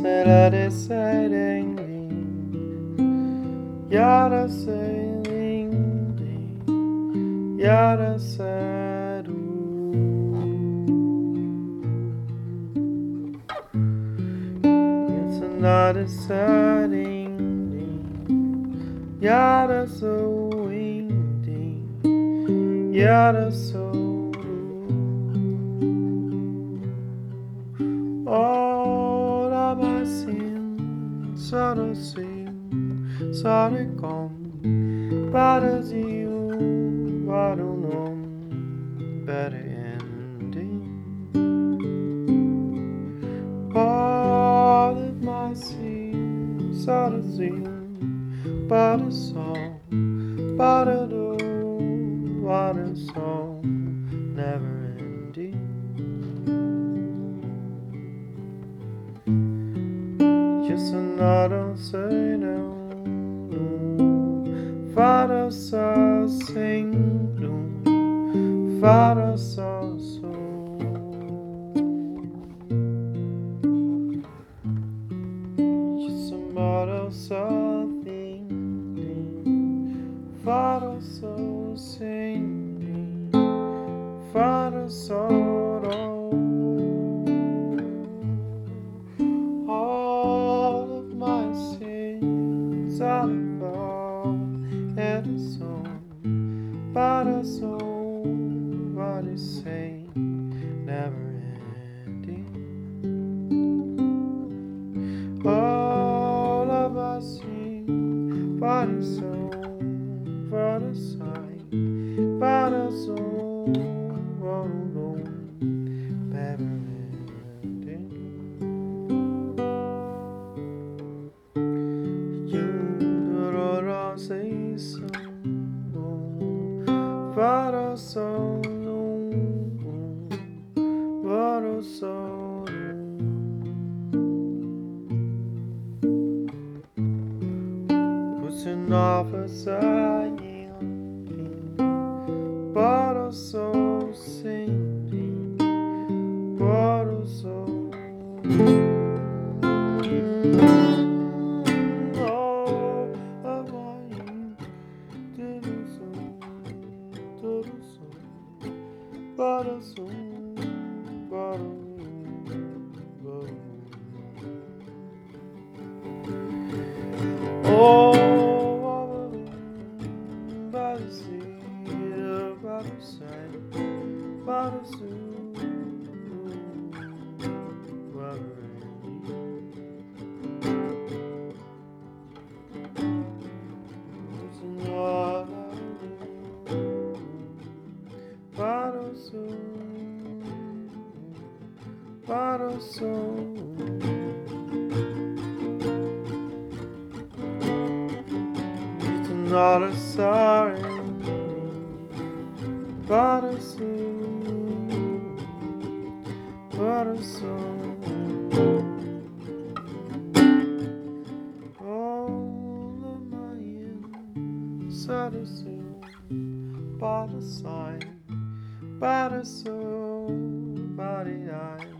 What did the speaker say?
será deciding Yada sailing Yada sadu It's another setting Yada so windy Yada so Sarocinho, Saricom, Parazinho, Varunom, Berendim. All of my sin, Sarocinho, Parasom, Paradu, Varasong. personaram sei não. Fara só sem Fara só sou Tomorrow something Fara só sem Fara só sins I fall at a song, but a song, what is saying, never ending. All of my sins, but a song, but a silêncio para o sol para o sol. Você nova sair para o sol sempre para o sol. Para Oh, not a sorry, para o sul, para o sul. All of my citizen, but a sign, but a soul, body I'm